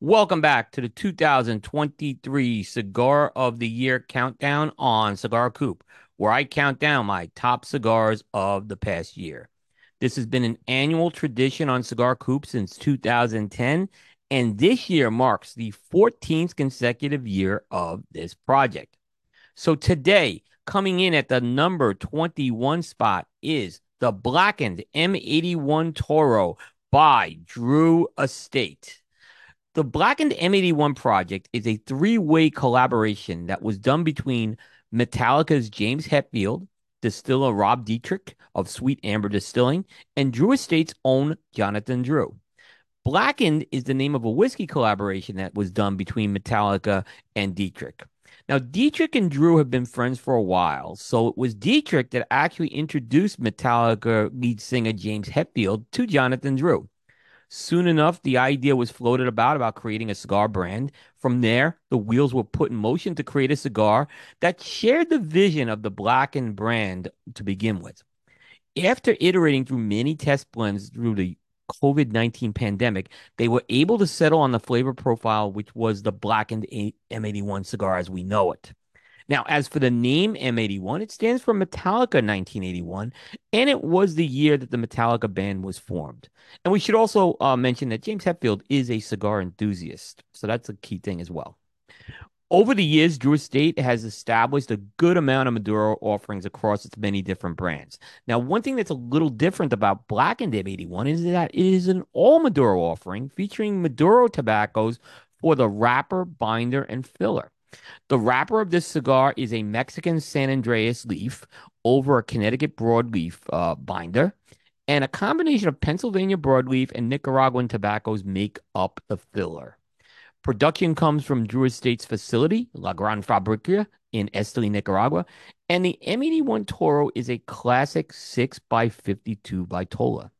Welcome back to the 2023 Cigar of the Year countdown on Cigar Coop, where I count down my top cigars of the past year. This has been an annual tradition on Cigar Coop since 2010, and this year marks the 14th consecutive year of this project. So today, coming in at the number 21 spot is the Blackened M81 Toro by Drew Estate. The Blackened M81 project is a three way collaboration that was done between Metallica's James Hetfield, distiller Rob Dietrich of Sweet Amber Distilling, and Drew Estate's own Jonathan Drew. Blackened is the name of a whiskey collaboration that was done between Metallica and Dietrich. Now, Dietrich and Drew have been friends for a while, so it was Dietrich that actually introduced Metallica lead singer James Hetfield to Jonathan Drew. Soon enough, the idea was floated about about creating a cigar brand. From there, the wheels were put in motion to create a cigar that shared the vision of the Blackened brand to begin with. After iterating through many test blends through the COVID 19 pandemic, they were able to settle on the flavor profile, which was the Blackened M81 cigar as we know it. Now, as for the name M81, it stands for Metallica 1981, and it was the year that the Metallica band was formed. And we should also uh, mention that James Hetfield is a cigar enthusiast, so that's a key thing as well. Over the years, Drew Estate has established a good amount of Maduro offerings across its many different brands. Now, one thing that's a little different about Blackened M81 is that it is an all Maduro offering featuring Maduro tobaccos for the wrapper, binder, and filler. The wrapper of this cigar is a Mexican San Andrés leaf over a Connecticut broadleaf uh, binder, and a combination of Pennsylvania broadleaf and Nicaraguan tobaccos make up the filler. Production comes from Drew Estate's facility, La Gran Fabrica, in Esteli, Nicaragua, and the M81 Toro is a classic 6x52 Vitola.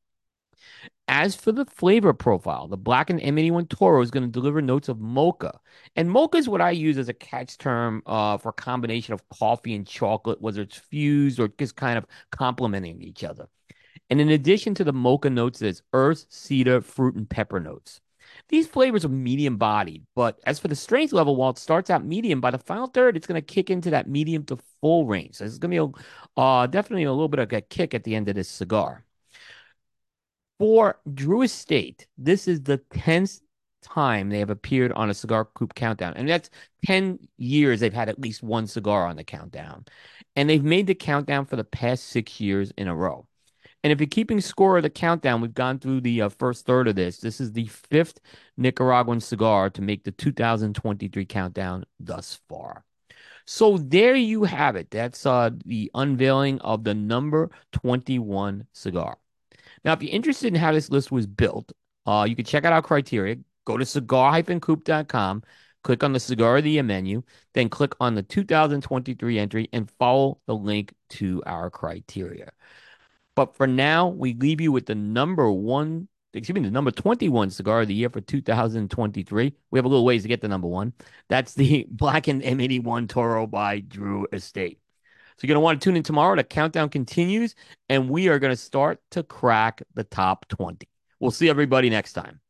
As for the flavor profile, the Blackened M81 Toro is going to deliver notes of mocha. And mocha is what I use as a catch term uh, for a combination of coffee and chocolate, whether it's fused or just kind of complementing each other. And in addition to the mocha notes, there's earth, cedar, fruit, and pepper notes. These flavors are medium bodied, but as for the strength level, while it starts out medium, by the final third, it's going to kick into that medium to full range. So it's going to be a, uh, definitely a little bit of a kick at the end of this cigar for Drew Estate, this is the 10th time they have appeared on a cigar coop countdown. And that's 10 years they've had at least one cigar on the countdown. And they've made the countdown for the past six years in a row. And if you're keeping score of the countdown, we've gone through the uh, first third of this. This is the fifth Nicaraguan cigar to make the 2023 countdown thus far. So there you have it. That's uh, the unveiling of the number 21 cigar. Now, if you're interested in how this list was built, uh, you can check out our criteria. Go to cigar-coop.com, click on the Cigar of the Year menu, then click on the 2023 entry and follow the link to our criteria. But for now, we leave you with the number one, excuse me, the number 21 cigar of the year for 2023. We have a little ways to get the number one. That's the Blackened M81 Toro by Drew Estate. So you're going to want to tune in tomorrow. The countdown continues, and we are going to start to crack the top 20. We'll see everybody next time.